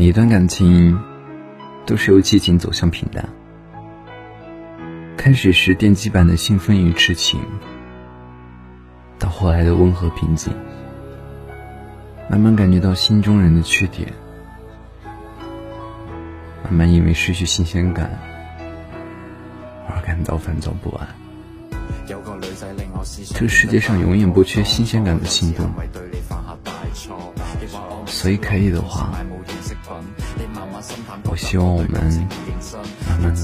每一段感情都是由激情走向平淡。开始时电击般的兴奋与痴情，到后来的温和平静，慢慢感觉到心中人的缺点，慢慢因为失去新鲜感而感到烦躁不安。这个世界上永远不缺新鲜感的心动，所以可以的话，我希望我们慢慢来。